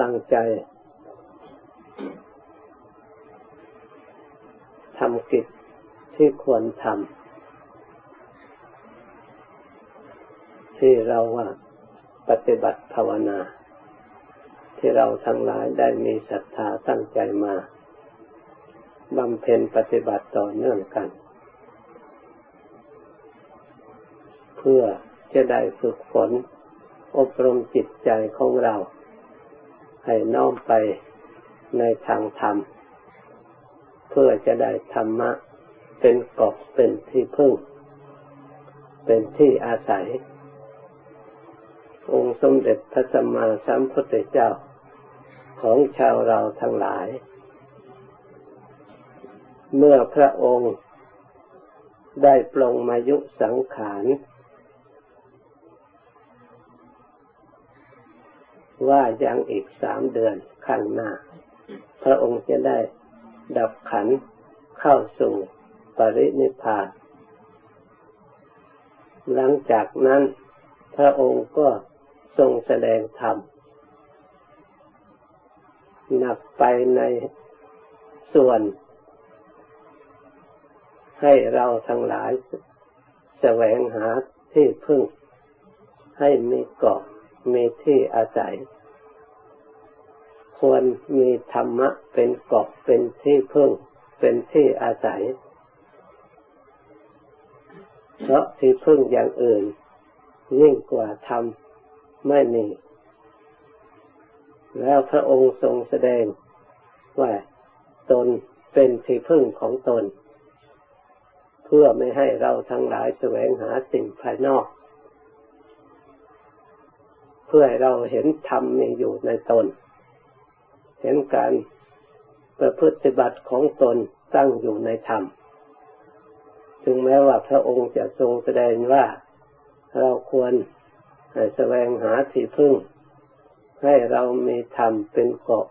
ตั้งใจทำกิจที่ควรทำที่เราว่าปฏิบัติภาวนา ที่เราทั้งหลายได้มีศรัทธาตั้งใจมาบำเพ็ญปฏิบัติต่อเนื่องกัน เพื่อจะได้ฝึกฝนอบรมจิตใจของเรา ให้น้อมไปในทางธรรม เพื่อจะได้ธรรมะ เป็นเกาะเป็นที่พึ่ง เป็นที่อาศัย องค์สมเด็จพระสัมมาสัมพุทธเจ้าของชาวเราทั้งหลาย เมื่อพระองค์ได้ปลงมายุสังขาร ว่ายังอีกสามเดือนข้างหน้า พระองค์จะได้ดับขันเข้าสู่ปรินิพพาน หลังจากนั้นพระองค์ก็ทรงแสดงธรรมหนักไปในส่วน ให้เราทั้งหลายแสวงหาที่พึ่งให้มีเกาะ มีที่อาศัย ควรมีธรรมะเป็นเกาะเป็นที่พึ่ง เป็นที่อาศัย เพราะที่พึ่งอย่างอื่น ยิ่งกว่าธรรมไม่มี แล้วพระองค์ทรงแสดงว่าตนเป็นที่พึ่งของตน เพื่อไม่ให้เราทั้งหลายแสวงหาสิ่งภายนอก เพื่อให้เราเห็นธรรมมีอยู่ในตน เห็นการประพฤติบัติของตนตั้งอยู่ในธรรมถึงแม้ว่าพระองค์จะทรงแสดงว่าเราควรแสวงหาที่พึ่ง ให้เรามีธรรมเป็นเกาะ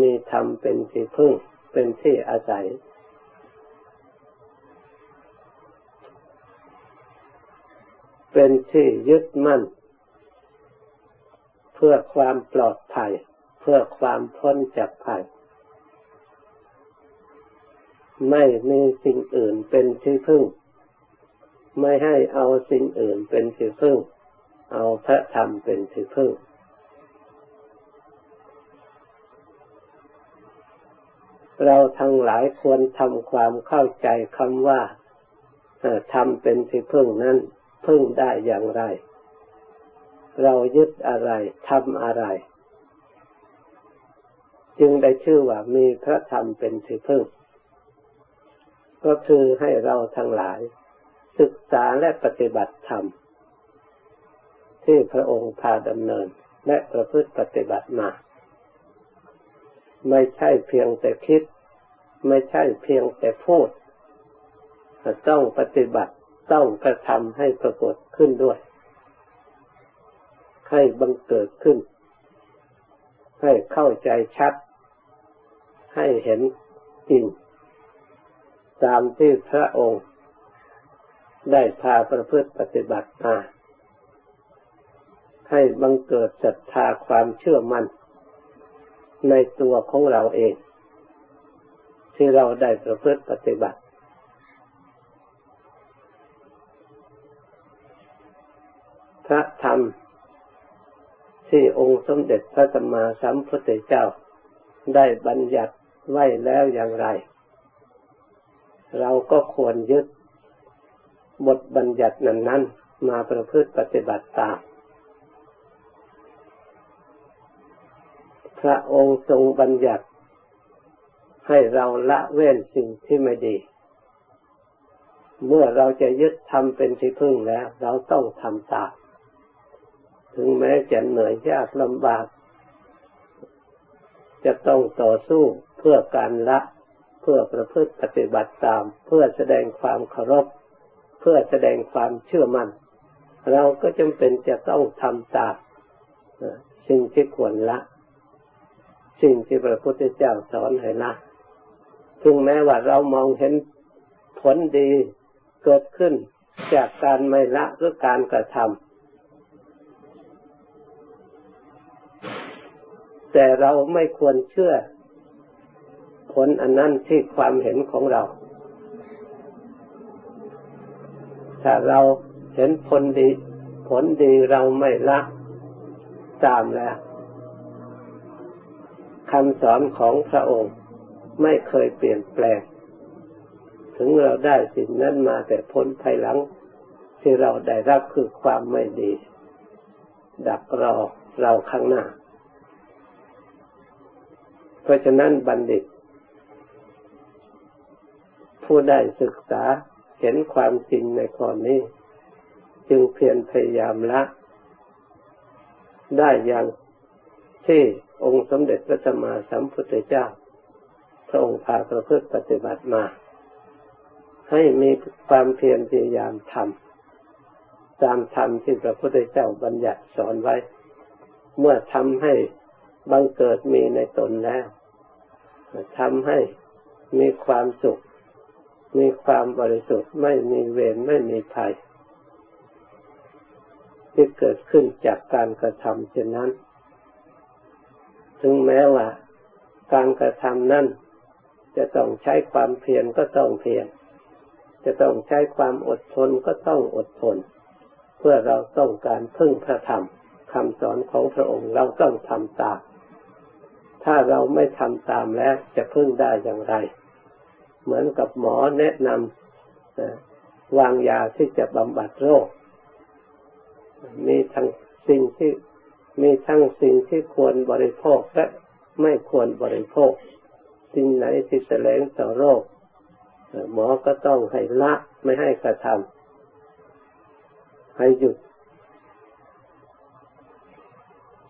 มีธรรมเป็นที่พึ่ง เป็นที่อาศัย เป็นที่ยึดมั่น เพื่อความปลอดภัย เพื่อความพ้นจากภัย ไม่มีสิ่งอื่นเป็นที่พึ่ง ไม่ให้เอาสิ่งอื่นเป็นที่พึ่ง เอาพระธรรมเป็นที่พึ่ง เราทั้งหลายควรทำความเข้าใจคำว่าทำเป็นที่พึ่งนั้นพึ่งได้อย่างไร เรายึดอะไรทำอะไร จึงได้ชื่อว่ามีพระธรรมเป็นที่พึ่ง ก็คือให้เราทั้งหลาย ศึกษาและปฏิบัติธรรม ที่พระองค์พาดำเนินและประพฤติปฏิบัติมา ไม่ใช่เพียงแต่คิด ไม่ใช่เพียงแต่พูดต้องปฏิบัติต้องกระทำให้ปรากฏขึ้นด้วย ให้บังเกิดขึ้น ให้เข้าใจชัด ให้เห็นจริง ตามที่พระองค์ได้พาประพฤติปฏิบัติมาให้บังเกิดศรัทธาความเชื่อมั่น ในตัวของเราเอง ที่เราได้ประพฤติปฏิบัติ พระธรรม ที่องค์สมเด็จพระสัมมาสัมพุทธเจ้า ได้บัญญัติไว้แล้วอย่างไร เราก็ควรยึดบทบัญญัตินั้นนั้นมาประพฤติปฏิบัติตาม พระองค์ทรงบัญญัติ ให้เราละเว้นสิ่งที่ไม่ดี เมื่อเราจะยึดทำเป็นที่พึ่งแล้ว เราต้องทำตาม ถึงแม้จะเหนื่อยยากลำบาก จะต้องต่อสู้เพื่อการละ เพื่อประพฤติปฏิบัติตาม เพื่อแสดงความเคารพ เพื่อแสดงความเชื่อมัน่น เราก็จำเป็นจะต้องทำตามสิ่งที่ควรละ สิ่งที่พระพุทธเจ้าสอนให้ละถึงแม้ว่าเรามองเห็นผลดีเกิดขึ้นจากการไม่ละหรือการกระทำ แต่เราไม่ควรเชื่อ ผลอันนั้นที่ความเห็นของเรา ถ้าเราเห็นผลดี ผลดีเราไม่ละตามแล้วคำสอนของพระองค์ไม่เคยเปลี่ยนแปลง ถึงเราได้สิ่งนั้นมาแต่พ้นภายหลัง ที่เราได้รับคือความไม่ดี ดักรอเราข้างหน้า เพราะฉะนั้นบัณฑิต ผู้ได้ศึกษาเห็นความจริงในข้อนี้ จึงเพียรพยายามละ ได้อย่างที่องค์สมเด็จพระสัมมาสัมพุทธเจ้า พระองค์พาประพฤติปฏิบัติมา ให้มีความเพียรพยายามทำตามธรรมที่พระพุทธเจ้าบัญญัติสอนไว้ เมื่อทำให้บังเกิดมีในตนแล้ว ทำให้มีความสุข มีความบริสุทธิ์ไม่มีเวรไม่มีภัย ที่เกิดขึ้นจากการกระทำเช่นนั้น ถึงแม้ว่า การกระทำนั้นจะต้องใช้ความเพียรก็ต้องเพียร จะต้องใช้ความอดทนก็ต้องอดทน เพื่อเราต้องการพึ่งพระธรรมคำสอนของพระองค์เราต้องทำตาม ถ้าเราไม่ทำตามแล้วจะพึ่งได้อย่างไร เหมือนกับหมอแนะนำวางยาที่จะบำบัดโรค มีทั้งสิ่งที่มีทั้งสิ่งที่ควรบริโภคและไม่ควรบริโภค สิ่งไหนที่แสลงต่อโรค หมอก็ต้องให้ละไม่ให้กระทำให้หยุด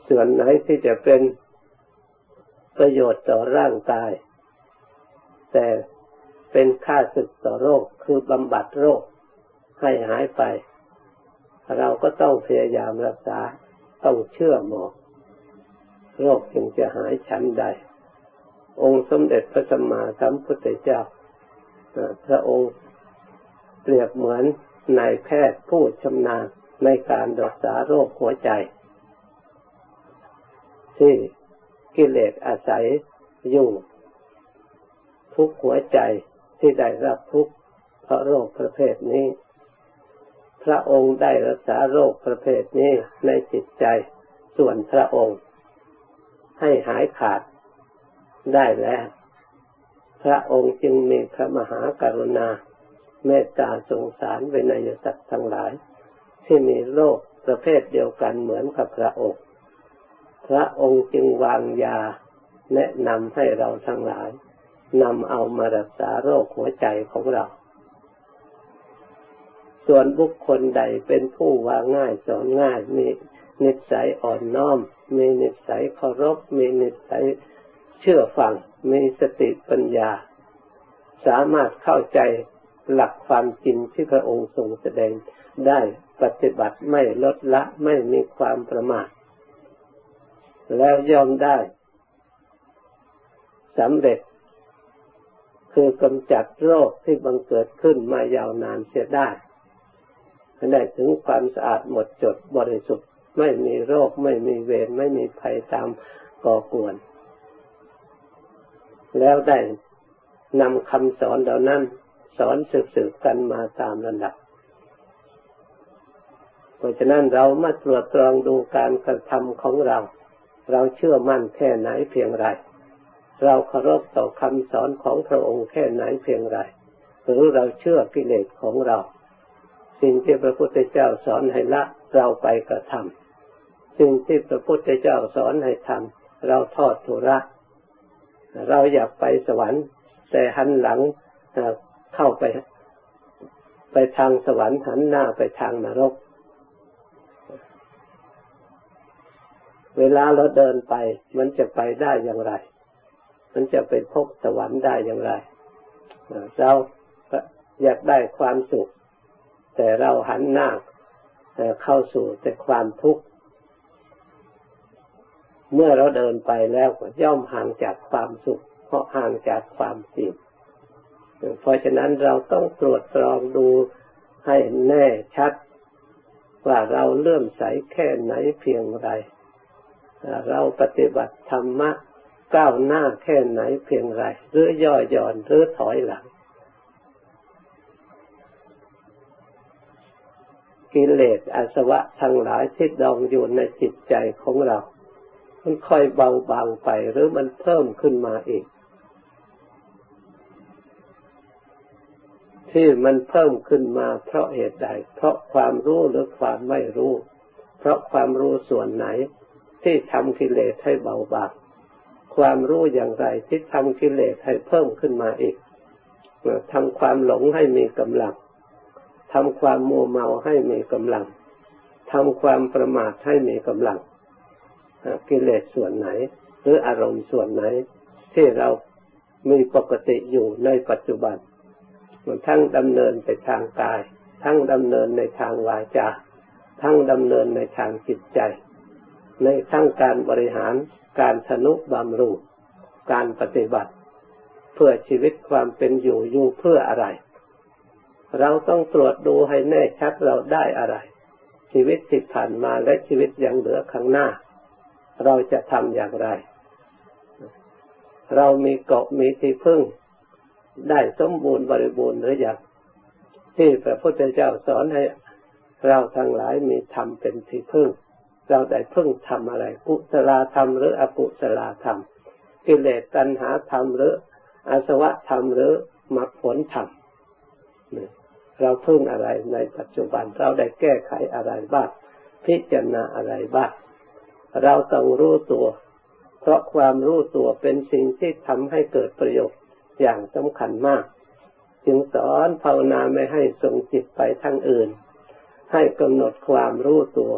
ส่วนไหนที่จะเป็น ประโยชน์ต่อร่างกาย แต่เป็นค่าศึกต่อโรคคือบำบัดโรคให้หายไป เราก็ต้องพยายามรักษาต้องเชื่อหมอโรคจึงจะหายฉันใด องค์สมเด็จพระสัมมาสัมพุทธเจ้าพระองค์เปรียบเหมือนนายแพทย์ผู้ชำนาญในการรักษาโรคหัวใจ ที่ กิเลสอาศัยอยู่ทุกหัวใจที่ได้รับทุกเพราะโรคประเภทนี้ พระองค์ได้รักษาโรคประเภทนี้ในจิตใจส่วนพระองค์ ให้หายขาดได้แล้ว พระองค์จึงมีพระมหากรุณา เมตตาสงสารเวนยสัตว์ทั้งหลาย ที่มีโรคประเภทเดียวกันเหมือนกับพระองค์ พระองค์จึงวางยาแนะนำให้เราทั้งหลายนำเอามารักษาโรคหัวใจของเรา ส่วนบุคคลใดเป็นผู้ว่าง่ายสอนง่ายมีนิสัยอ่อนน้อม มีนิสัยเคารพ มีนิสัยเชื่อฟัง มีสติปัญญา สามารถเข้าใจหลักความจริงที่พระองค์ทรงแสดงได้ปฏิบัติไม่ลดละไม่มีความประมาท แล้วยอมได้สำเร็จ คือกำจัดโรคที่บังเกิดขึ้นมายาวนานเสียได้ได้ถึงความสะอาดหมดจดบริสุทธิ์ ไม่มีโรคไม่มีเวรไม่มีภัยตามก่อกวน แล้วได้นำคำสอนเหล่านั้น สอนสืบๆกันมาตามระดับเพราะฉะนั้นเรามาตรวจตรองดูการกระทำของเรา เราเชื่อมั่นแค่ไหนเพียงไร เราเคารพต่อคำสอนของพระองค์แค่ไหนเพียงไร หรือเราเชื่อกิเลสของเรา สิ่งที่พระพุทธเจ้าสอนให้ละเราไปกระทำสิ่งที่พระพุทธเจ้าสอนให้ทำเราทอดทุระเราอยากไปสวรรค์ แต่หันหลังเข้าไป ไปทางสวรรค์หันหน้าไปทางนรก เวลาเราเดินไป มันจะไปได้อย่างไร มันจะไปพบสวรรค์ได้อย่างไร เราอยากได้ความสุข แต่เราหันหน้าเข้าสู่แต่ความทุกข์ เมื่อเราเดินไปแล้วก็ย่อมห่างจากความสุข เพราะห่างจากความจริงเพราะฉะนั้นเราต้องตรวจตรองดูให้แน่ชัด ว่าเราเลื่อมใสแค่ไหนเพียงไร เราปฏิบัติธรรมะก้าวหน้าแค่ไหนเพียงไรหรือย่อหย่อนหรือถอยหลัง กิเลสอาสวะทั้งหลายที่ดองอยู่ในจิตใจของเรา มันค่อยเบาบางไปหรือมันเพิ่มขึ้นมาอีก ที่มันเพิ่มขึ้นมาเพราะเหตุใด เพราะความรู้หรือความไม่รู้ เพราะความรู้ส่วนไหน ที่ทำกิเลสให้เบาบางความรู้อย่างไรที่ทำกิเลสให้เพิ่มขึ้นมาอีกทำความหลงให้มีกำลังทำความมัวเมาให้มีกำลังทำความประมาทให้มีกำลังกิเลสส่วนไหน หรืออารมณ์ส่วนไหน ที่เรามีปกติอยู่ในปัจจุบันมันทั้งดำเนินไปทางกาย ทั้งดำเนินในทางวาจา ทั้งดำเนินในทางจิตใจ ในทั้งการบริหารการสนุบำรุงการปฏิบัติ เพื่อชีวิตความเป็นอยู่อยู่เพื่ออะไร เราต้องตรวจดูให้แน่ชัดเราได้อะไร ชีวิตที่ผ่านมาและชีวิตยังเหลือข้างหน้า เราจะทำอย่างไร เรามีเกาะมีที่พึ่ง ได้สมบูรณ์บริบูรณ์หรือยังที่พระพุทธเจ้าสอนให้เราทั้งหลายมีธรรมเป็นที่พึ่ง เราได้พึ่งทำอะไร กุศลธรรมหรืออกุศลธรรมกิเลสตัณหาธรรมหรืออาสวะธรรมหรือมรรคผลธรรมเราพึ่งอะไรในปัจจุบันเราได้แก้ไขอะไรบ้างพิจารณาอะไรบ้างเราต้องรู้ตัว เพราะความรู้ตัวเป็นสิ่งที่ทำให้เกิดประโยชน์อย่างสำคัญมาก จึงสอนภาวนาไม่ให้ส่งจิตไปทางอื่น ให้กำหนดความรู้ตัว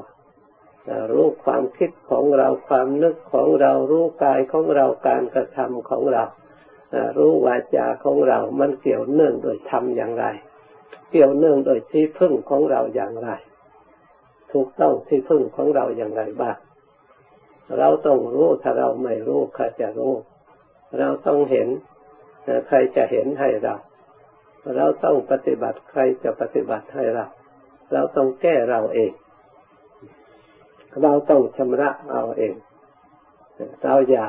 รู้ความคิดของเราความนึกของเรารู้กายของเราการกระทำของเรา รู้วาจาของเรา มันเกี่ยวเนื่องโดยทำอย่างไร เกี่ยวเนื่องโดยที่พึ่งของเราอย่างไร ถูกต้องที่พึ่งของเราอย่างไรบ้างเราต้องรู้ถ้าเราไม่รู้ใครจะรู้ เราต้องเห็นใครจะเห็นให้เรา เราต้องปฏิบัติใครจะปฏิบัติให้เรา เราต้องแก้เราเอง เราต้องชำระเอาเอง เราอย่า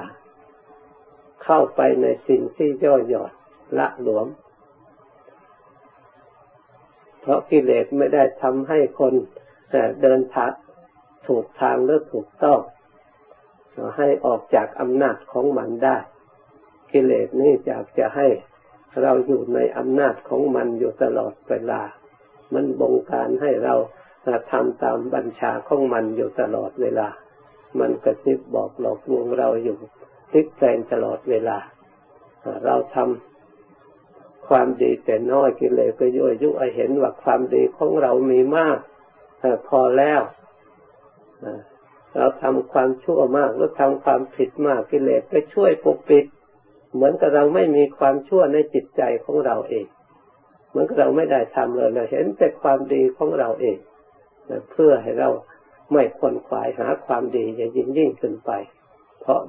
เข้าไปในสิ่งที่ย่อหย่อนละหลวม เพราะกิเลสไม่ได้ทำให้คนเดินทางถูกทางหรือถูกต้องให้ออกจากอำนาจของมันได้ กิเลสนี่อยากจะให้เราอยู่ในอำนาจของมันอยู่ตลอดเวลา มันบงการให้เรา ทำตามบัญชาของมันอยู่ตลอดเวลา มันกระซิบบอกหลอกลวงเราอยู่พลิกแปลงตลอดเวลา เราทำความดีแต่น้อยกิเลสก็ยั่วยุให้เห็นว่าความดีของเรามีมากพอแล้วเราทำความชั่วมากหรือทำความผิดมากกิเลสก็ช่วยปกปิด เหมือนกับเราไม่มีความชั่วในจิตใจของเราเอง เหมือนกับเราไม่ได้ทำเลยเราเห็นแต่ความดีของเราเอง เพื่อให้เราไม่ควนขวายหาความดีจะยิ่งยิ่งขึ้นไป เพราะ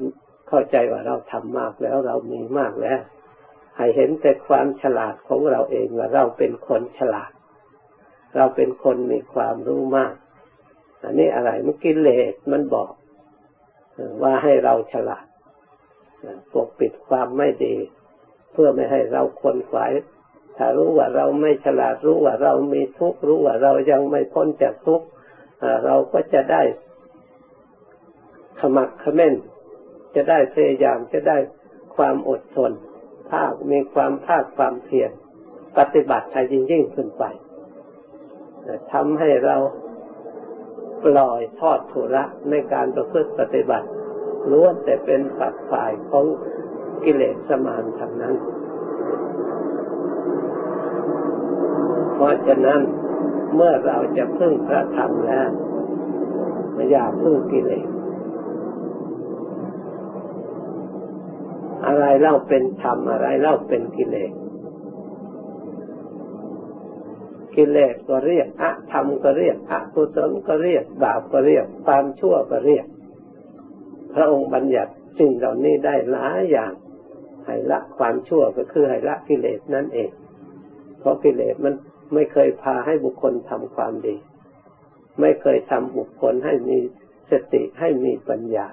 เข้าใจว่าเราทำมากแล้วเรามีมากแล้ว ให้เห็นแต่ความฉลาดของเราเองว่าเราเป็นคนฉลาด เราเป็นคนมีความรู้มาก อันนี้อะไรมันกิเลสมันบอก ว่าให้เราฉลาดปกปิดความไม่ดี เพื่อไม่ให้เราคนขวาย ถ้ารู้ว่าเราไม่ฉลาดรู้ว่าเรามีทุกข์รู้ว่าเรายังไม่พ้นจากทุกข์เราก็จะได้ขมักขม้น จะได้พยายามจะได้ความอดทน ภาคมีความภาคความเพียรปฏิบัติให้ยิ่งยิ่งขึ้นไปทำให้เราปล่อยทอดทุระในการประพฤติปฏิบัติล้วนแต่เป็นฝักฝ่ายของกิเลสสมานทางนั้น ราะฉะนั้นเมื่อเราจะพึ่งพระธรรมแล้วอย่าพึ่งกิเลสอะไรเล่าเป็นธรรมอะไรเล่าเป็นกิเลสกิเลสก็เรียกอะธรรมก็เรียกอะกุศลก็เรียกบาปก็เรียกความชั่วก็เรียก พระองค์บัญญัติสิ่งเหล่านี้ได้หลายอย่างให้ละความชั่วก็คือให้ละกิเลสนั่นเอง เพราะกิเลสมัน ไม่เคยพาให้บุคคลทำความดี ไม่เคยทำบุคคลให้มีสติให้มีปัญญา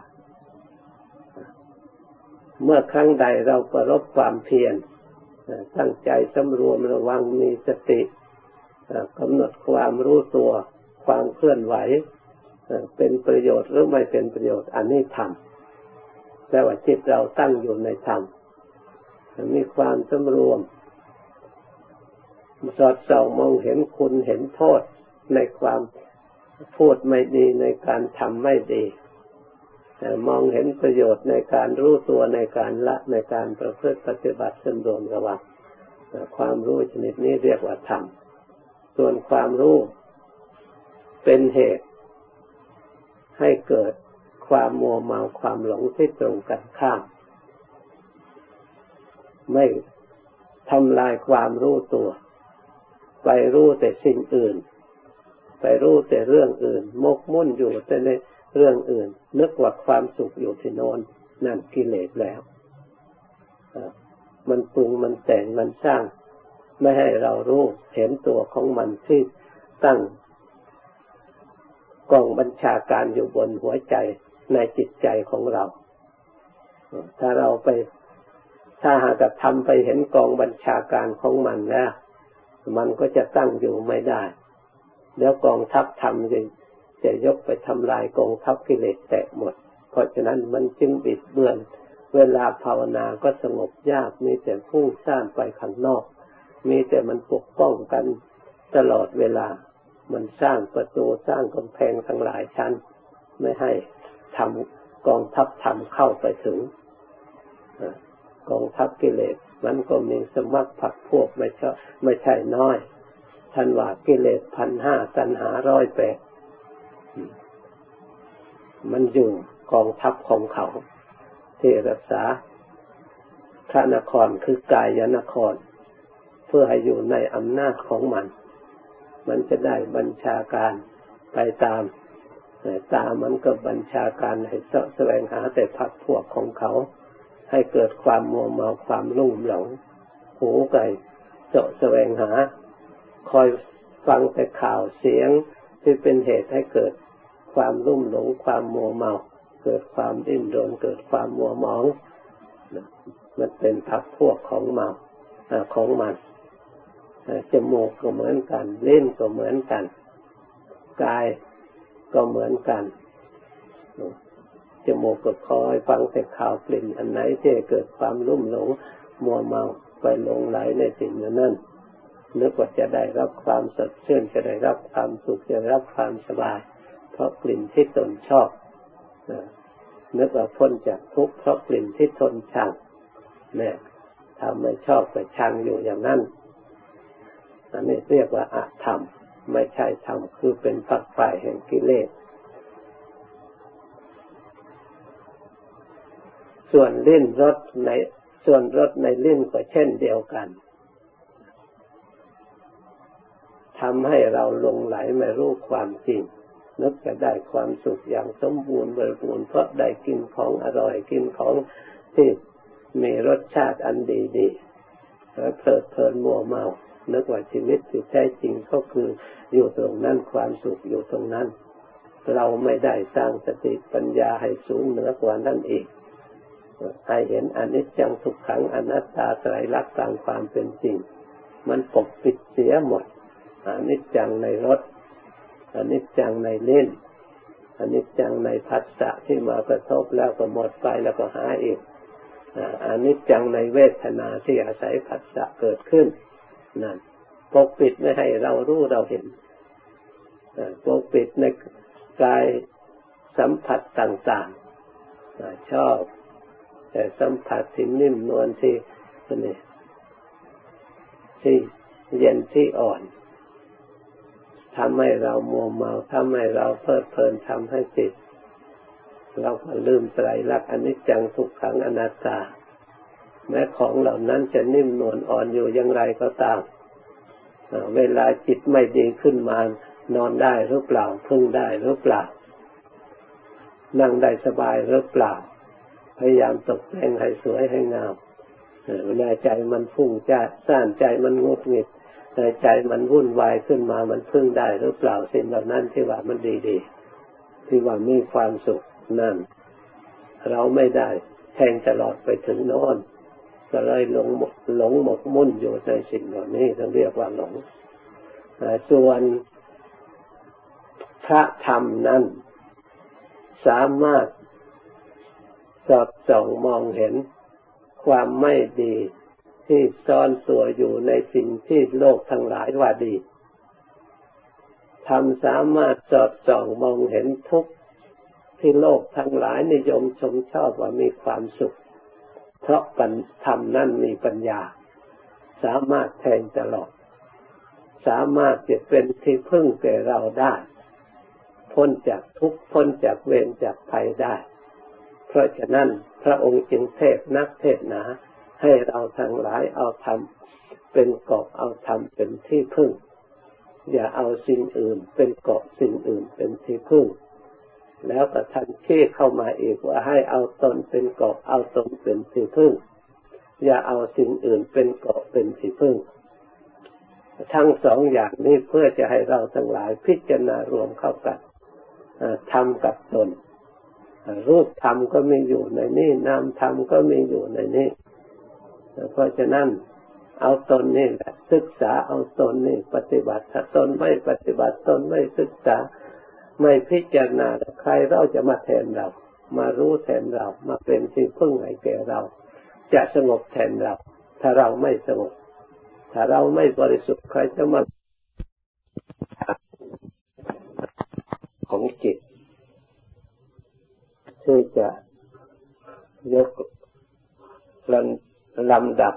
เมื่อครั้งใดเราประรบความเพียรตั้งใจสำรวมระวังมีสติกำหนดความรู้ตัวความเคลื่อนไหวเป็นประโยชน์หรือไม่เป็นประโยชน์อันนี้ทำแปลว่าจิตเราตั้งอยู่ในธรรมมีความสำรวม สอดส่องมองเห็นคุณเห็นโทษในความพูดไม่ดีในการทำไม่ดีมองเห็นประโยชน์ในการรู้ตัวในการละในการประพฤติปฏิบัติสำรวมระวังความรู้ชนิดนี้เรียกว่าธรรมส่วนความรู้เป็นเหตุ ให้เกิดความมัวเมาความหลงที่ตรงกันข้าม ไม่ทำลายความรู้ตัว ไปรู้แต่สิ่งอื่น ไปรู้แต่เรื่องอื่น มกมุ่นอยู่แต่ในเรื่องอื่น นึกว่าความสุขอยู่ที่โนนนั่นกิเลสแล้วมันปรุงมันแต่งมันสร้าง ไม่ให้เรารู้เห็นตัวของมันที่ตั้งกองบัญชาการอยู่บนหัวใจในจิตใจของเรา ถ้าเราไปถ้าหากทำไปเห็นกองบัญชาการของมันแล้ว มันก็จะตั้งอยู่ไม่ได้ แล้วกองทัพทำจะจะยกไปทำลายกองทัพกิเลสแตกหมด เพราะฉะนั้นมันจึงบิดเบือน เวลาภาวนาก็สงบยาก มีแต่พุ่งสร้างไปข้างนอก มีแต่มันปกป้องกันตลอดเวลา มันสร้างประตูสร้างกำแพงทั้งหลายชั้น ไม่ให้ทำกองทัพทำเข้าไปถึงกองทัพกิเลส มันก็มีสมัครผักพวกไม่ใช่ไม่ใช่น้อยท่านว่ากิเลสพันห้าตันหาร้อยแปดมันอยู่กองทัพของเขา ที่รักษาพระนครคือกายนคร เพื่อให้อยู่ในอำนาจของมัน มันจะได้บัญชาการไปตามตามันก็บัญชาการให้สแสวงหาแต่พักพวกของเขา ให้เกิดความมัวเมาความลุ่มหลงหูไก่เสาะแสวงหา คอยฟังแต่ข่าวเสียงที่เป็นเหตุให้เกิดความลุ่มหลงความมัวเมา เกิดความดิ้นรนเกิดความมัวหมอง มันเป็นพักพวกของเมาของมันจมูกก็เหมือนกันเล่นก็เหมือนกัน กายก็เหมือนกัน มูกก็คอยฟังแต่ข่าวกลิ่นอันไหนที่เกิดความรุ่มหลงมัวเมาไปลงไหลในสิ่งนั้นนึกว่าจะได้รับความสดชื่นจะได้รับความสุขจะได้รับความสบาย เพราะกลิ่นที่ตนชอบนึกว่าพ้นจากทุกข์เพราะกลิ่นที่ทนชังเนี่ยทำไม่ชอบก็ชังอยู่อย่างนั้นอันนี้เรียกว่าอาธรรม ไม่ใช่ธรรมคือเป็นฝักฝ่ายแห่งกิเลส ส่วนลิ้นรสในส่วนรสในลิ้นก็เช่นเดียวกันทำให้เราลงไหลไม่รู้ความจริงนึกจะได้ความสุขอย่างสมบูรณ์บริบูรณ์เพราะได้กินของอร่อยกินของที่มีรสชาติอันดีๆแล้วเพลิดเพลินมัวเมานึกว่าชีวิตที่แท้จริงก็คืออยู่ตรงนั้นความสุขอยู่ตรงนั้น เราไม่ได้สร้างสติปัญญาให้สูงเหนือกว่านั้นอีก ให้เห็นอนิจจังทุกขังอนัตตาไตรลักษณ์ตามความเป็นจริง มันปกปิดเสียหมดอนิจจังในรถอนิจจังในเล่นอนิจจังในพัสสะที่มากระทบแล้วก็หมดไปแล้วก็หาอีกอนิจจังในเวทนาที่อาศัยผัสสะเกิดขึ้นนั่นปกปิดไม่ให้เรารู้เราเห็นปกปิดในกายสัมผัสต่างๆชอบ แต่สัมผัสที่นิ่มนวลที่นี่ที่เย็นที่อ่อนทำให้เรามัวเมาทำให้เราเพลิดเพลินทำให้ติด เราก็ลืมไตรลักษณ์อนิจจังทุกขังอนัตตา แม้ของเหล่านั้นจะนิ่มนวลอ่อนอยู่อย่างไรก็ตาม เวลาจิตไม่ดีขึ้นมานอนได้หรือเปล่าพึ่งได้หรือเปล่า นั่งได้สบายหรือเปล่า พยายามตกแต่งให้สวยให้งามเวลาใจมันฟุ้งจะสร้างใจมันงดงิดใจมันวุ่นวายขึ้นมามันพึ่งได้หรือเปล่าสิ่งเหล่านั้นที่ว่ามันดีๆที่ว่ามีความสุขนั่น เราไม่ได้แทงตลอดไปถึงน้นก็เลยหลงหลงหมกมุ่นอยู่ในสิ่งเหล่านี้เราเรียกว่าหลงส่วนพระธรรมนั้นสามารถ สอดส่องมองเห็นความไม่ดีที่ซ่อนตัวอยู่ในสิ่งที่โลกทั้งหลายว่าดีทำสามารถสอดส่องมองเห็นทุกที่โลกทั้งหลายนิยมชมชอบว่ามีความสุข เพราะปัญธรรมนั้นมีปัญญา สามารถแทงตลอด สามารถจะเป็นที่พึ่งแก่เราได้ พ้นจากทุกพ้นจากเวรจากภัยได้ เพราะฉะนั้นพระองค์จึงเทศนักเทศนา ให้เราทั้งหลายเอาธรรมเป็นเกาะเอาธรรมเป็นที่พึ่ง อย่าเอาสิ่งอื่นเป็นเกาะสิ่งอื่นเป็นที่พึ่ง แล้วก็ท่านชี้เข้ามาอีกว่าให้เอาตนเป็นเกาะเอาตนเป็นที่พึ่ง อย่าเอาสิ่งอื่นเป็นเกาะเป็นที่พึ่ง ทั้งสองอย่างนี้เพื่อจะให้เราทั้งหลายพิจารณารวมเข้ากันทำกับตน รูปธรรมก็มีอยู่ในนี้นามธรรมก็มีอยู่ในนี้เพราะฉะนั้นเอาตนนี่แหละศึกษาเอาตนนี่ปฏิบัติถ้าตนไม่ปฏิบัติตนไม่ศึกษา ไม่พิจารณาใครเราจะมาแทนเรา มารู้แทนเรา มาเป็นที่งพึ่งให้แก่เรา จะสงบแทนเรา ถ้าเราไม่สงบ ถ้าเราไม่บริสุทธิ์ใครจะมาของจิต ที่จะยกลำดับ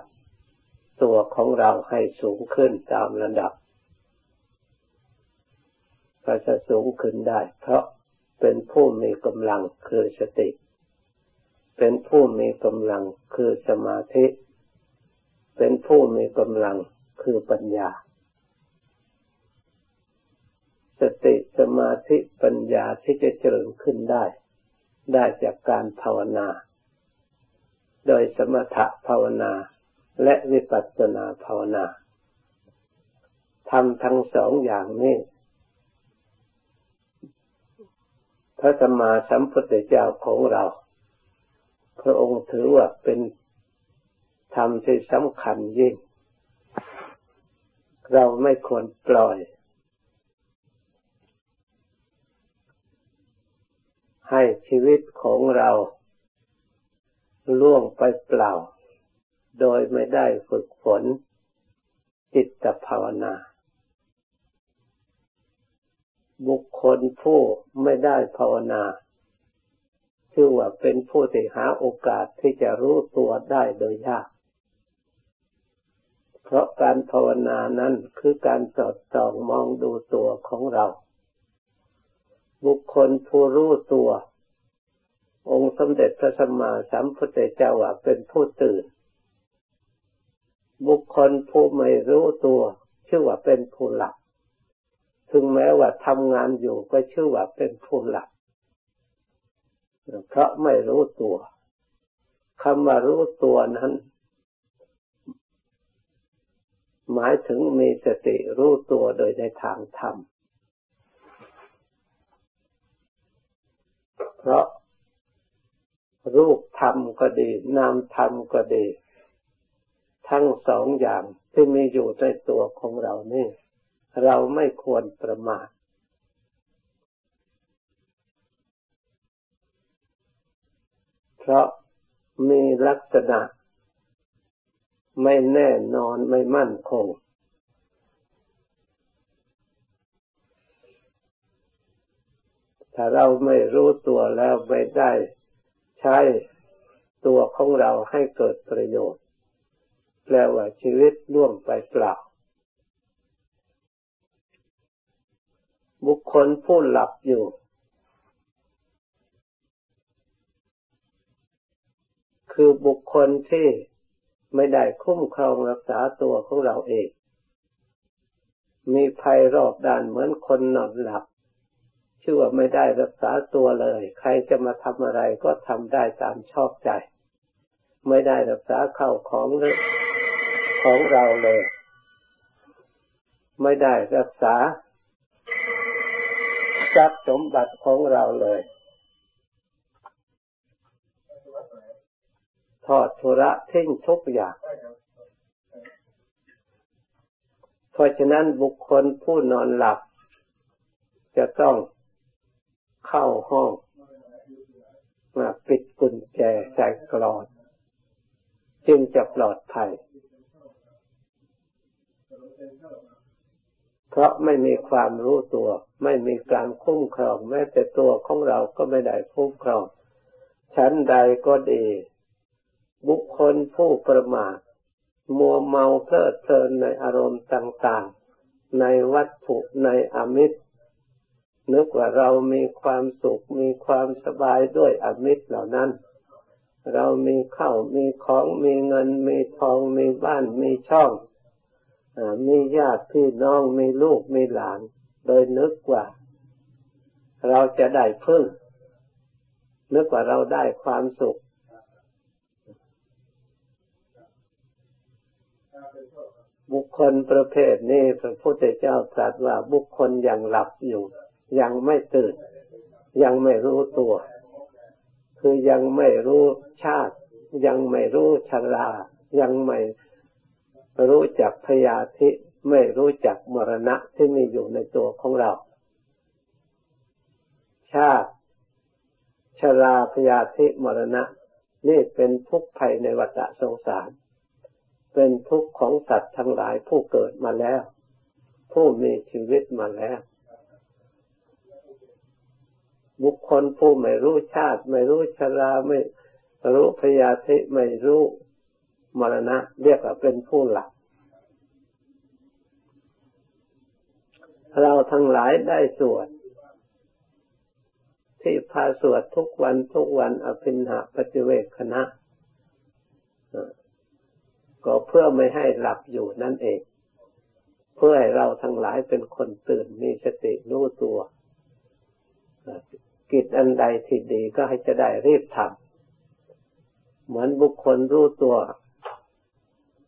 ตัวของเราให้สูงขึ้นตามระดับก็จะสูงขึ้นได้ เพราะเป็นผู้มีกำลังคือสติ เป็นผู้มีกำลังคือสมาธิ เป็นผู้มีกำลังคือปัญญา สติสมาธิปัญญาที่จะเจริญขึ้นได้ ได้จากการภาวนา โดยสมถะภาวนา และวิปัสสนาภาวนาทำทั้งสองอย่างนี้พระสัมมาสัมพุทธเจ้าของเรา พระองค์ถือว่าเป็นธรรมที่สำคัญยิ่ง เราไม่ควรปล่อย ให้ชีวิตของเราล่วงไปเปล่า โดยไม่ได้ฝึกฝน จิตภาวนา บุคคลผู้ไม่ได้ภาวนาชื่อว่าเป็นผู้ที่หาโอกาสที่จะรู้ตัวได้โดยยาก เพราะการภาวนานั้นคือการสอดส่องมองดูตัวของเรา บุคคลผู้รู้ตัว องค์สมเด็จพระสัมมาสัมพุทธเจ้าว่าเป็นผู้ตื่น บุคคลผู้ไม่รู้ตัว ชื่อว่าเป็นผู้หลับถึงแม้ว่าทำงานอยู่ก็ชื่อว่าเป็นผู้หลับเพราะไม่รู้ตัวคำว่ารู้ตัวนั้น หมายถึงมีสติรู้ตัวโดยในทางธรรม เพราะรูปธรรมก็ดี นามธรรมก็ดี ทั้งสองอย่างที่มีอยู่ในตัวของเรานี่ เราไม่ควรประมาทเพราะมีลักษณะไม่แน่นอนไม่มั่นคง ถ้าเราไม่รู้ตัวแล้วไม่ได้ใช้ตัวของเราให้เกิดประโยชน์ แปลว่าชีวิตล่วงไปเปล่า บุคคลผู้หลับอยู่ คือบุคคลที่ไม่ได้คุ้มครองรักษาตัวของเราเอง มีภัยรอบด้านเหมือนคนนอนหลับ ชื่อว่าไม่ได้รักษาตัวเลย ใครจะมาทำอะไรก็ทำได้ตามชอบใจ ไม่ได้รักษาเข้าของของเราเลย ไม่ได้รักษาทรัพย์สมบัติของเราเลย ทอดทุระทิ้งทุกอย่างเพราะฉะนั้นบุคคลผู้นอนหลับ จะต้อง เข้าห้องมาปิดกุญแจใส่กรอนจึงจะปลอดภัย เพราะไม่มีความรู้ตัว ไม่มีการคุ้มครอง แม้แต่ตัวของเราก็ไม่ได้คุ้มครอง ชั้นใดก็ดี บุคคลผู้ประมาทมัวเมาเพลิดเพลินในอารมณ์ต่าง ๆ ในวัตถุในอมิตร นึกว่าเรามีความสุขมีความสบายด้วยอมิตรเหล่านั้น เรามีข้าวมีของมีเงินมีทองมีบ้านมีช่องมีญาติพี่น้องมีลูกมีหลาน โดยนึกว่า เราจะได้พึ่ง นึกว่าเราได้ความสุขบุคคลประเภทนี้พระพุทธเจ้าตรัสว่าบุคคลยังหลับอยู่ ยังไม่ตื่น ยังไม่รู้ตัว คือยังไม่รู้ชาติ ยังไม่รู้ชรา ยังไม่รู้จักพยาธิ ไม่รู้จักมรณะที่มีอยู่ในตัวของเรา ชาติ ชราพยาธิมรณะ นี่เป็นทุกข์ภัยในวัฏสงสาร เป็นทุกข์ของสัตว์ทั้งหลายผู้เกิดมาแล้ว ผู้มีชีวิตมาแล้ว บุคคลผู้ไม่รู้ชาติ ไม่รู้ชราไม่รู้พยาธิไม่รู้มรณะ เรียกว่าเป็นผู้หลับเราทั้งหลายได้สวดที่พาสวดทุกวันทุกวันอภินหาปฏิเวกคณะก็เพื่อไม่ให้หลับอยู่นั่นเอง เพื่อให้เราทั้งหลายเป็นคนตื่นมีสติรู้ตัว กิจอันใดที่ดีก็ให้จะได้รีบทำเหมือนบุคคลรู้ตัว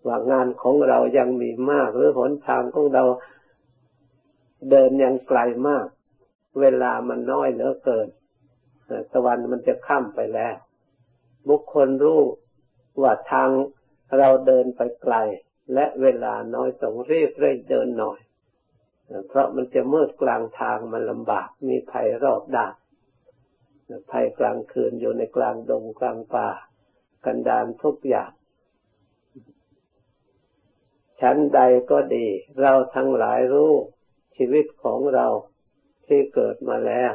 ว่างานของเรายังมีมาก หรือหนทางของเราเดินยังไกลมาก เวลามันน้อยเหลือเกินตะวันมันจะค่ำไปแล้ว บุคคลรู้ว่าทางเราเดินไปไกล และเวลาน้อยต้องรีบเร่งเดินหน่อย เพราะมันจะมืดกลางทางมันลำบากมีภัยรอบด้าน ภัยกลางคืนอยู่ในกลางดงกลางป่า กันดานทุกอย่างชั้นใดก็ดี เราทั้งหลายรู้ชีวิตของเราที่เกิดมาแล้ว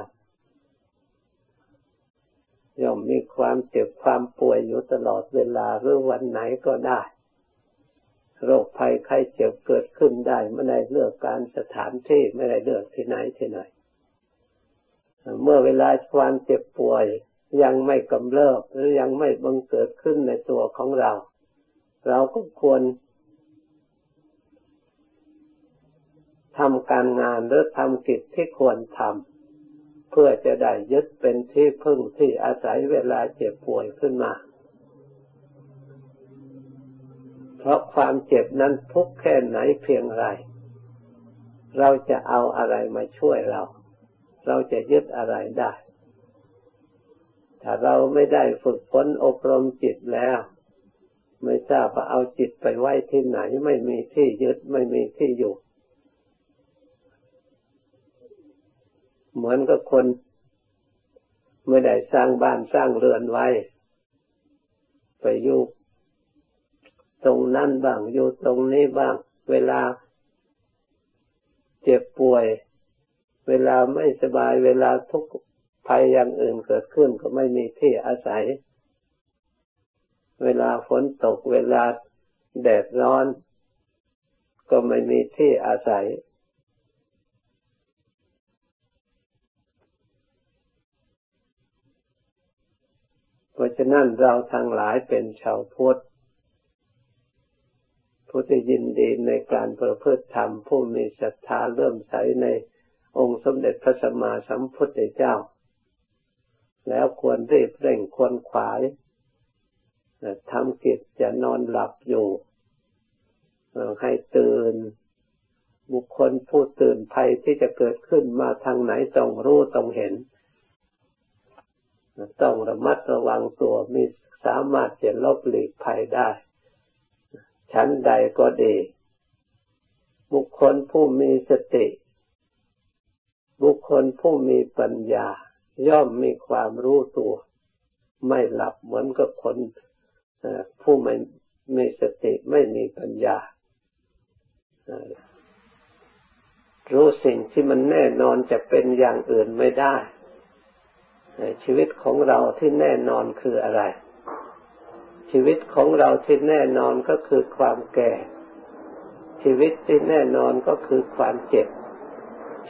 ย่อมมีความเจ็บความป่วยอยู่ตลอดเวลาหรือวันไหนก็ได้ โรคภัยไข้เจ็บเกิดขึ้นได้ไม่ได้เลือกการสถานที่ไม่ได้เลือกที่ไหนที่ไหน เมื่อเวลาความเจ็บป่วยยังไม่กำเริบหรือยังไม่บังเกิดขึ้นในตัวของเรา เราก็ควรทำการงานหรือทำกิจที่ควรทำเพื่อจะได้ยึดเป็นที่พึ่งที่อาศัยเวลาเจ็บป่วยขึ้นมา เพราะความเจ็บนั้นทุกแค่ไหนเพียงไร เราจะเอาอะไรมาช่วยเรา เราจะยึดอะไรได้ ถ้าเราไม่ได้ฝึกฝนอบรมจิตแล้ว ไม่ทราบว่าเอาจิตไปไว้ที่ไหน ไม่มีที่ยึดไม่มีที่อยู่ เหมือนกับคน ไม่ได้สร้างบ้านสร้างเรือนไว้ ไปอยู่ตรงนั้นบ้างอยู่ตรงนี้บ้าง เวลาเจ็บป่วย เวลาไม่สบายเวลาทุกข์ภัยอย่างอื่นเกิดขึ้นก็ไม่มีที่อาศัย เวลาฝนตกเวลาแดดร้อน ก็ไม่มีที่อาศัย เพราะฉะนั้นเราทั้งหลายเป็นชาวพุทธผู้ที่ยินดีในการประพฤติธรรมผู้มีศรัทธาเริ่มใสใน องค์สมเด็จพระสัมมาสัมพุทธเจ้า แล้วควรรีบเร่งควรขวายทำกิจจะนอนหลับอยู่ ให้ตื่น บุคคลผู้ตื่นภัยที่จะเกิดขึ้นมาทางไหนต้องรู้ต้องเห็น ต้องระมัดระวังตัวมีสามารถจะลบหลีกภัยได้ ชั้นใดก็ดี บุคคลผู้มีสติ บุคคลผู้มีปัญญา ย่อมมีความรู้ตัว ไม่หลับเหมือนกับคนผู้ไม่มีสติไม่มีปัญญา รู้สิ่งที่มันแน่นอนจะเป็นอย่างอื่นไม่ได้ ชีวิตของเราที่แน่นอนคืออะไร ชีวิตของเราที่แน่นอนก็คือความแก่ ชีวิตที่แน่นอนก็คือความเจ็บ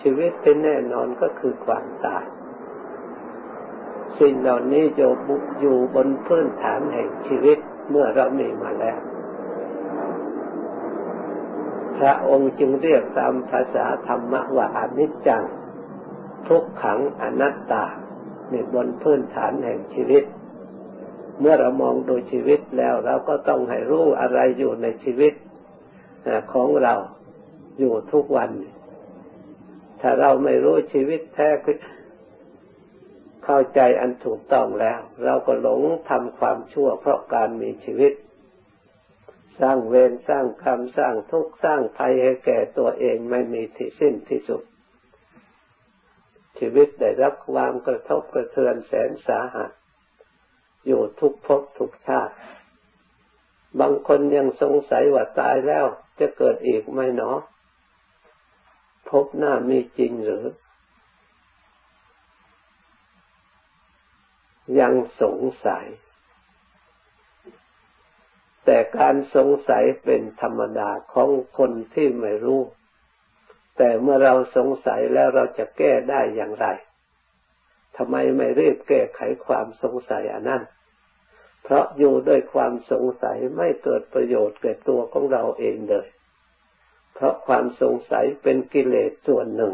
ชีวิตที่แน่นอนก็คือความตาย สิ่งเหล่านี้อยู่อยู่บนพื้นฐานแห่งชีวิตเมื่อเรามีมาแล้ว พระองค์จึงเรียกตามภาษาธรรมะว่าอนิจจัง ทุกขังอนัตตาในบนพื้นฐานแห่งชีวิต เมื่อเรามองดูชีวิตแล้วเราก็ต้องให้รู้อะไรอยู่ในชีวิตของเราอยู่ทุกวัน ถ้าเราไม่รู้ชีวิตแท้เข้าใจอันถูกต้องแล้ว เราก็หลงทำความชั่วเพราะการมีชีวิต สร้างเวรสร้างกรรมสร้างทุกข์สร้างภัยให้แก่ตัวเองไม่มีที่สิ้นที่สุด ชีวิตได้รับความกระทบกระเทือนแสนสาหัส อยู่ทุกภพทุกชาติ บางคนยังสงสัยว่าตายแล้วจะเกิดอีกไหมเนาะ พบหน้ามีจริงหรือ ยังสงสัย แต่การสงสัยเป็นธรรมดาของคนที่ไม่รู้ แต่เมื่อเราสงสัยแล้วเราจะแก้ได้อย่างไรทำไมไม่รีบแก้ไขความสงสัยอันนั้น เพราะอยู่ด้วยความสงสัยไม่เกิดประโยชน์แก่ตัวของเราเองเลย เพราะความสงสัยเป็นกิเลสส่วนหนึ่ง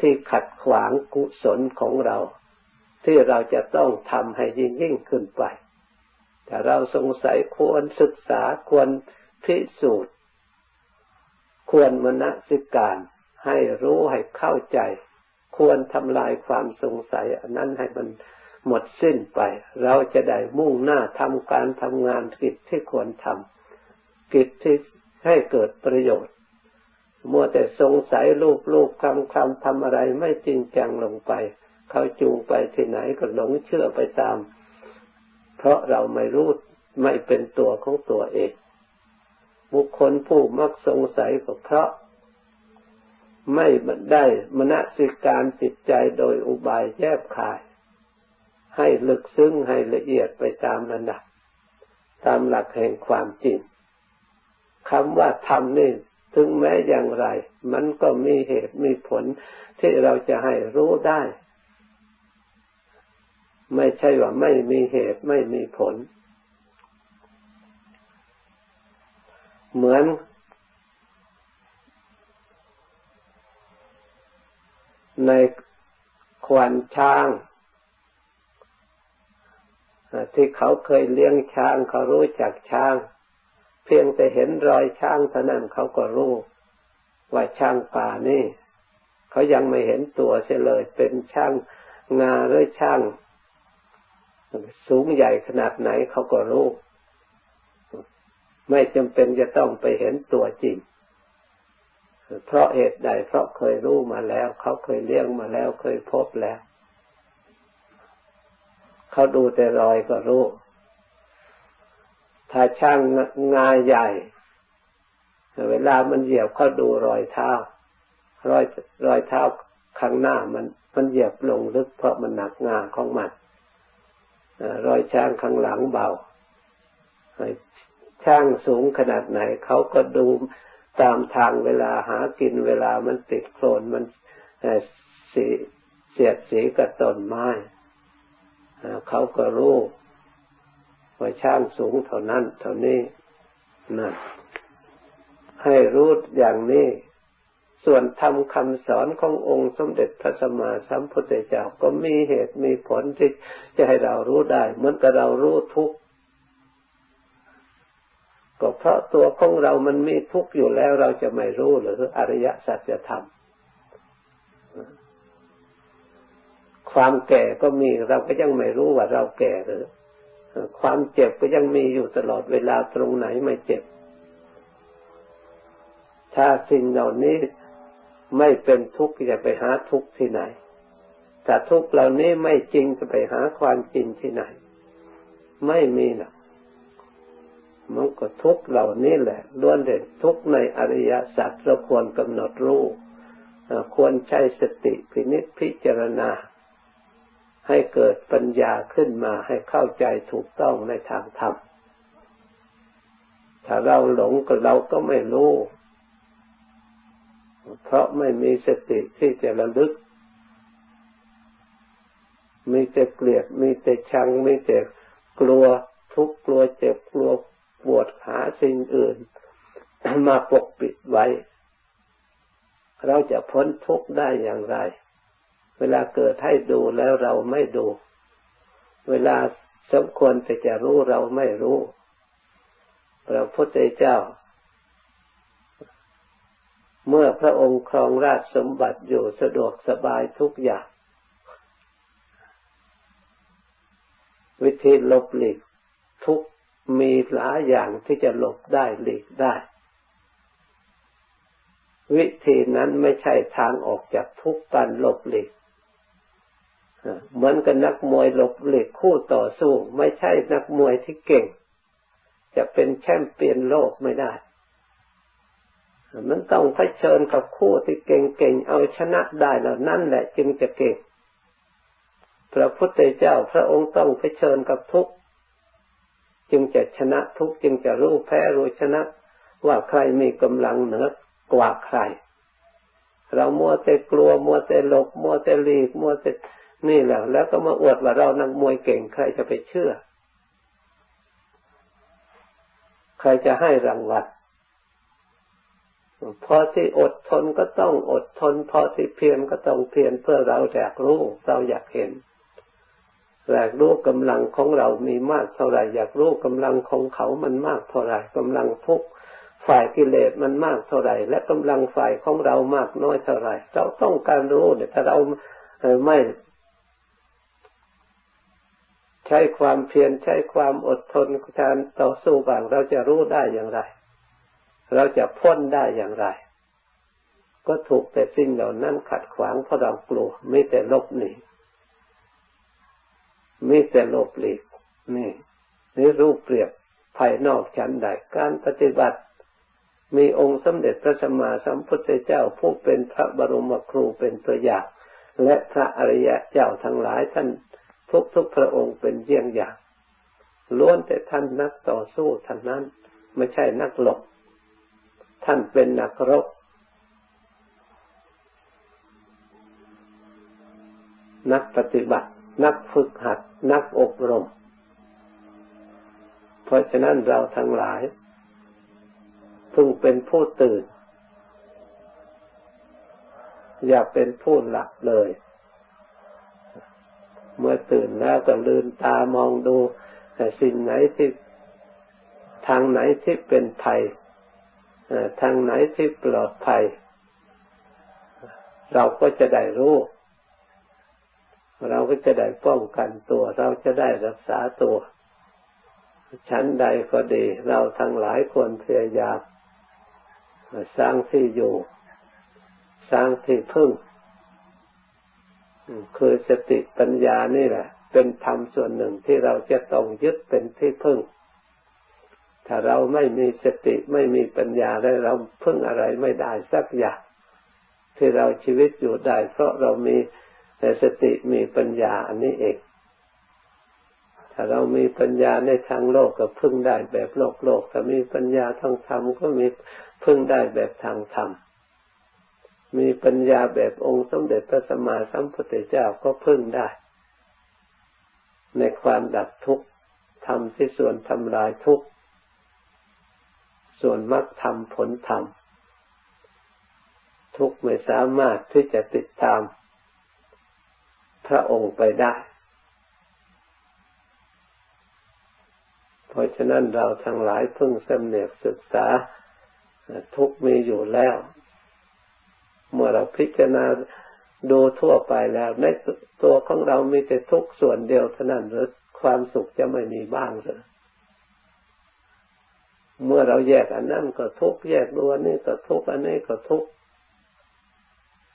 ที่ขัดขวางกุศลของเรา ที่เราจะต้องทำให้ยิ่งยิ่งขึ้นไปถ้าเราสงสัยควรศึกษาควรพิสูจน์ ควรมณสิการ ให้รู้ให้เข้าใจ ควรทำลายความสงสัยอันนั้นให้มันหมดสิ้นไป เราจะได้มุ่งหน้าทำการทำงานกิจที่ควรทำกิจที่ ให้เกิดประโยชน์ มัวแต่สงสัยลูกลูกคำคำทำอะไรไม่จริงจังลงไป เขาจูงไปที่ไหนก็หลงเชื่อไปตาม เพราะเราไม่รู้ไม่เป็นตัวของตัวเอง บุคคลผู้มักสงสัยก็เพราะ ไม่ได้มณสิการจิตใจโดยอุบายแยบคาย ให้ลึกซึ้งให้ละเอียดไปตามระดับ ตามหลักแห่งความจริง คำว่าธรรมนี่ถึงแม้อย่างไร มันก็มีเหตุมีผลที่เราจะให้รู้ได้ ไม่ใช่ว่าไม่มีเหตุไม่มีผล เหมือน ในควันช้างที่เขาเคยเลี้ยงช้างเขารู้จักช้าง พียงแต่เห็นรอยช้างเท่านั้นเขาก็รู้ ว่าช้างป่านี่เขายังไม่เห็นตัวเสียเลย เป็นช้างงาหรือช้างสูงใหญ่ขนาดไหนเขาก็รู้ ไม่จำเป็นจะต้องไปเห็นตัวจริง เพราะเหตุใดเพราะเคยรู้มาแล้ว เขาเคยเลี้ยงมาแล้วเคยพบแล้ว เขาดูแต่รอยก็รู้ ถ้าช่างงาใหญ่เวลามันเหยียบเขาดูรอยเท้ารอยรอยเท้าข้างหน้ามันมันเหยียบลงลึกเพราะมันหนักงาของมันรอยช้างข้างหลังเบาช่างสูงขนาดไหนเขาก็ดูตามทางเวลาหากินเวลามันติดโคลนมันเสียดสีกับต้นไม้เขาก็รู้ ว่าช่างสูงเท่านั้น เท่านี้นะให้รู้อย่างนี้ ส่วนทำคำสอนขององค์สมเด็จพระสัมมาสัมพุทธเจ้าก็มีเหตุมีผลที่จะให้เรารู้ได้ เหมือนกับเรารู้ทุกก็เพราะตัวของเรามันมีทุกข์อยู่แล้วเราจะไม่รู้หรืออริยสัจธรรมความแก่ก็มีเราก็ยังไม่รู้ว่าเราแก่หรือ ความเจ็บก็ยังมีอยู่ตลอดเวลาตรงไหนไม่เจ็บ ถ้าสิ่งเหล่านี้ไม่เป็นทุกข์จะไปหาทุกข์ที่ไหนแต่ทุกข์เหล่านี้ไม่จริงจะไปหาความจริงที่ไหน ไม่มีหรอกมันก็ทุกข์เหล่านี้แหละล้วนเด็ดทุกข์ในอริยสัจเราควรกำหนดรู้ควรใช้สติพินิจพิจารณา ให้เกิดปัญญาขึ้นมาให้เข้าใจถูกต้องในทางธรรม ถ้าเราหลงก็เราก็ไม่รู้ เพราะไม่มีสติที่จะระลึก มีแต่เกลียด มีแต่ชัง มีแต่กลัวทุกข์กลัวเจ็บกลัวปวดหาสิ่งอื่น มาปกปิดไว้ เราจะพ้นทุกข์ได้อย่างไร เวลาเกิดให้ดูแล้วเราไม่ดู เวลาสมควรแต่จะรู้เราไม่รู้ พระพุทธเจ้า เมื่อพระองค์ครองราชสมบัติอยู่สะดวกสบายทุกอย่าง วิธีหลบหลีกทุกมีหลายอย่างที่จะหลบได้หลีกได้ วิธีนั้นไม่ใช่ทางออกจากทุกการหลบหลีก เหมือนกับนักมวยหลบหลีกคู่ต่อสู้ ไม่ใช่นักมวยที่เก่ง จะเป็นแชมป์เปี้ยนโลกไม่ได้ มันต้องเผชิญกับคู่ที่เก่งๆเอาชนะได้แล้วนั่นแหละจึงจะเก่งพระพุทธเจ้าพระองค์ต้องเผชิญกับทุกจึงจะชนะทุกจึงจะรู้แพ้รู้ชนะ ว่าใครมีกำลังเหนือกว่าใคร เรามัวแต่กลัวมัวแต่หลบมัวแต่หลีกมัวแต่ นี่แหละแล้วก็มาอวดว่าเรานักมวยเก่งใครจะไปเชื่อ ใครจะให้รางวัลพอที่อดทนก็ต้องอดทน พอที่เพียรก็ต้องเพียรเพื่อเราอยากรู้เราอยากเห็นอยากรู้กำลังของเรามีมากเท่าไหร่อยากรู้กำลังของเขามันมากเท่าไหร่กำลังทุกฝ่ายกิเลสมันมากเท่าไหร่ และกำลังฝ่ายของเรามากน้อยเท่าไหร่ เราต้องการรู้เนี่ยถ้าเราไม่ ใช้ความเพียรใช้ความอดทนการต่อสู้บ้างเราจะรู้ได้อย่างไร เราจะพ้นได้อย่างไร ก็ถูกแต่สิ่งเหล่านั้นขัดขวางเพราะเรากลัวไม่แต่ลบหนีมีแต่ลภหลีกนี่นี่รูปเปรียบภายนอกชั้นใดการปฏิบัติ มีองค์สมเด็จพระสัมมาสัมพุทธเจ้าผู้เป็นพระบรมครูเป็นตัวอย่าง และพระอริยะเจ้าทั้งหลายท่าน ทุกทุกพระองค์เป็นเยี่ยงอย่างล้วนแต่ท่านนักต่อสู้ท่านนั้น ไม่ใช่นักหลบ ท่านเป็นนักรบนักปฏิบัติ นักฝึกหัด นักอบรม เพราะฉะนั้นเราทั้งหลายพึงเป็นผู้ตื่น อย่าเป็นผู้หลับเลย เมื่อตื่นแล้วก็ลืมตามองดูแต่สิ่งไหนที่ทางไหนที่เป็นภัยทางไหนที่ปลอดภัย เราก็จะได้รู้ เราก็จะได้ป้องกันตัว เราจะได้รักษาตัว ชั้นใดก็ดี เราทั้งหลายควรพยายามสร้างที่อยู่ สร้างที่พึ่ง คือสติปัญญานี่แหละ เป็นธรรมส่วนหนึ่งที่เราจะต้องยึดเป็นที่พึ่ง ถ้าเราไม่มีสติไม่มีปัญญาแล้วเราพึ่งอะไรไม่ได้สักอย่าง ที่เราชีวิตอยู่ได้ เพราะเรามีแต่สติมีปัญญาอันนี้เอง ถ้าเรามีปัญญาในทางโลกก็พึ่งได้แบบโลกโลกถ้ามีปัญญาทางธรรมก็มีพึ่งได้แบบทางธรรม มีปัญญาแบบองค์สมเด็จพระสัมมาสัมพุทธเจ้าก็พึ่งได้ ในความดับทุกข์ทำที่ส่วนทำลายทุกข์ ส่วนมรรคธรรมผลธรรมทุกข์ไม่สามารถที่จะติดตาม พระองค์ไปได้ เพราะฉะนั้นเราทั้งหลายพึ่งสำเนียกศึกษาทุกมีอยู่แล้ว เมื่อเราพิจารณาดูทั่วไปแล้ว ในตัวของเรามีแต่ทุกส่วนเดียวเท่านั้นหรือความสุขจะไม่มีบ้างเลยเมื่อเราแยกอันนั้นก็ทุกแยกดูอันนี้ก็ทุกอันนี้ก็ทุก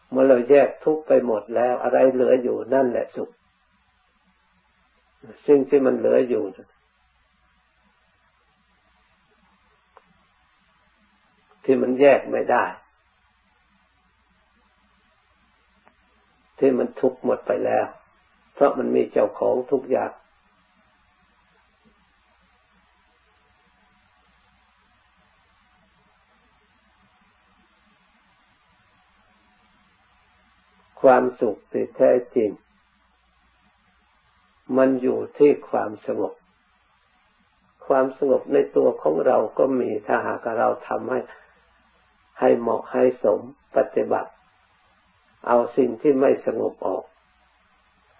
เมื่อเราแยกทุกไปหมดแล้ว อะไรเหลืออยู่นั่นแหละสุขสิ่งที่มันเหลืออยู่ที่มันแยกไม่ได้ ที่มันทุกหมดไปแล้ว เพราะมันมีเจ้าของทุกอย่างความสุขที่แท้จริง มันอยู่ที่ความสงบ ความสงบในตัวของเราก็มีถ้าหากเราทำให้ให้เหมาะให้สมปฏิบัติ เอาสิ่งที่ไม่สงบออก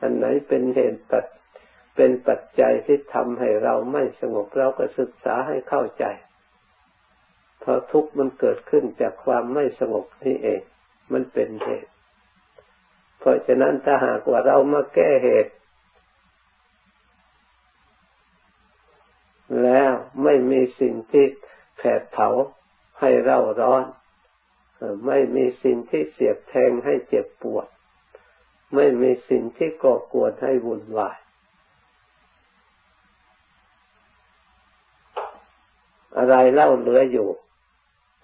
อันไหนเป็นเหตุปัจเป็นปัจจัยที่ทำให้เราไม่สงบเราก็ศึกษาให้เข้าใจ เพราะทุกข์มันเกิดขึ้นจากความไม่สงบนี่เอง มันเป็นเหตุ เพราะฉะนั้นถ้าหากว่าเรามาแก้เหตุ แล้วไม่มีสิ่งที่แผดเผาให้เราร้อน ไม่มีสิ่งที่เสียบแทงให้เจ็บปวด ไม่มีสิ่งที่ก่อกวนให้วุ่นวาย อะไรเล่าเหลืออยู่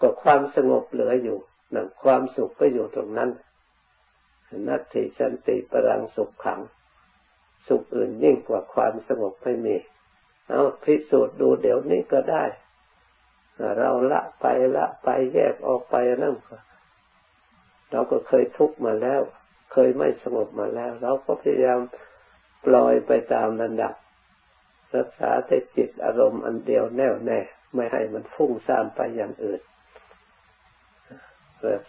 ก็ความสงบเหลืออยู่นั่นความสุขก็อยู่ตรงนั้นนัตถิสันติปรังสุขขัง สุขอื่นยิ่งกว่าความสงบไม่มี เอาพิสูจน์ดูเดี๋ยวนี้ก็ได้ เราละไปละไปแยกออกไปนั่นเราก็เคยทุกข์มาแล้ว เคยไม่สงบมาแล้ว เราก็พยายามปล่อยไปตามระดับ รักษาแต่จิตอารมณ์อันเดียวแน่วแน่ ไม่ให้มันฟุ้งซ่านไปอย่างอื่นแบบ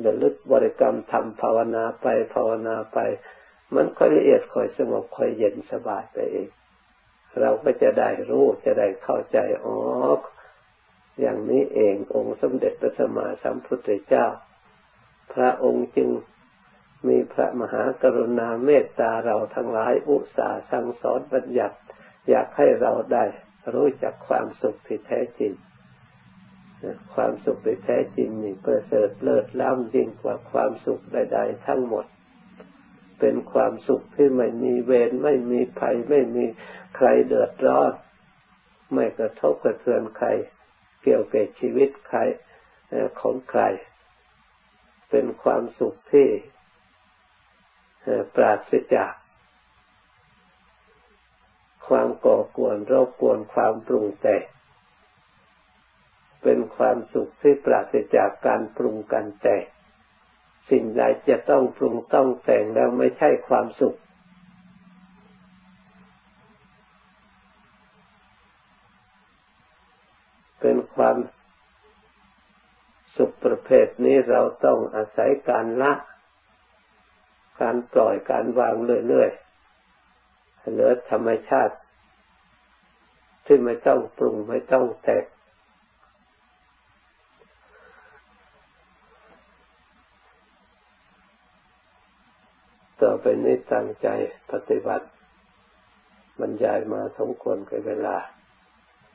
เดินลึกบริกรรมทำภาวนาไปภาวนาไป มันค่อยละเอียดค่อยสงบค่อยเย็นสบายไปเอง เราก็จะได้รู้จะได้เข้าใจอ๋อ อย่างนี้เององค์สมเด็จพระสัมมาสัมพุทธเจ้า พระองค์จึงมีพระมหากรุณาเมตตาเราทั้งหลายอุตส่าห์สั่งสอนบัญญัติ อยากให้เราได้รู้จักความสุขที่แท้จริง ความสุขที่แท้จริงนี่ประเสริฐเลิศล้ำยิ่งกว่าความสุขใด ๆ ทั้งหมด เป็นความสุขที่ไม่มีเวรไม่มีภัยไม่มีใครเดือดร้อน ไม่กระทบกระเทือนใคร เกี่ยวกับชีวิตใครของใคร เป็นความสุขที่ปราศจากความก่อกวนรบกวนความปรุงแต่งเป็นความสุขที่ปราศจากการปรุงกันแต่งสิ่งใดจะต้องปรุงต้องแต่งแล้วไม่ใช่ความสุขเป็นความสุขประเภทนี้เราต้องอาศัยการละ การปล่อยการวางเรื่อยๆเหลือธรรมชาติ ที่ไม่ต้องปรุงไม่ต้องแตกต่อไปนี้ตั้งใจปฏิบัติ บรรยายมาสมควรกับเวลา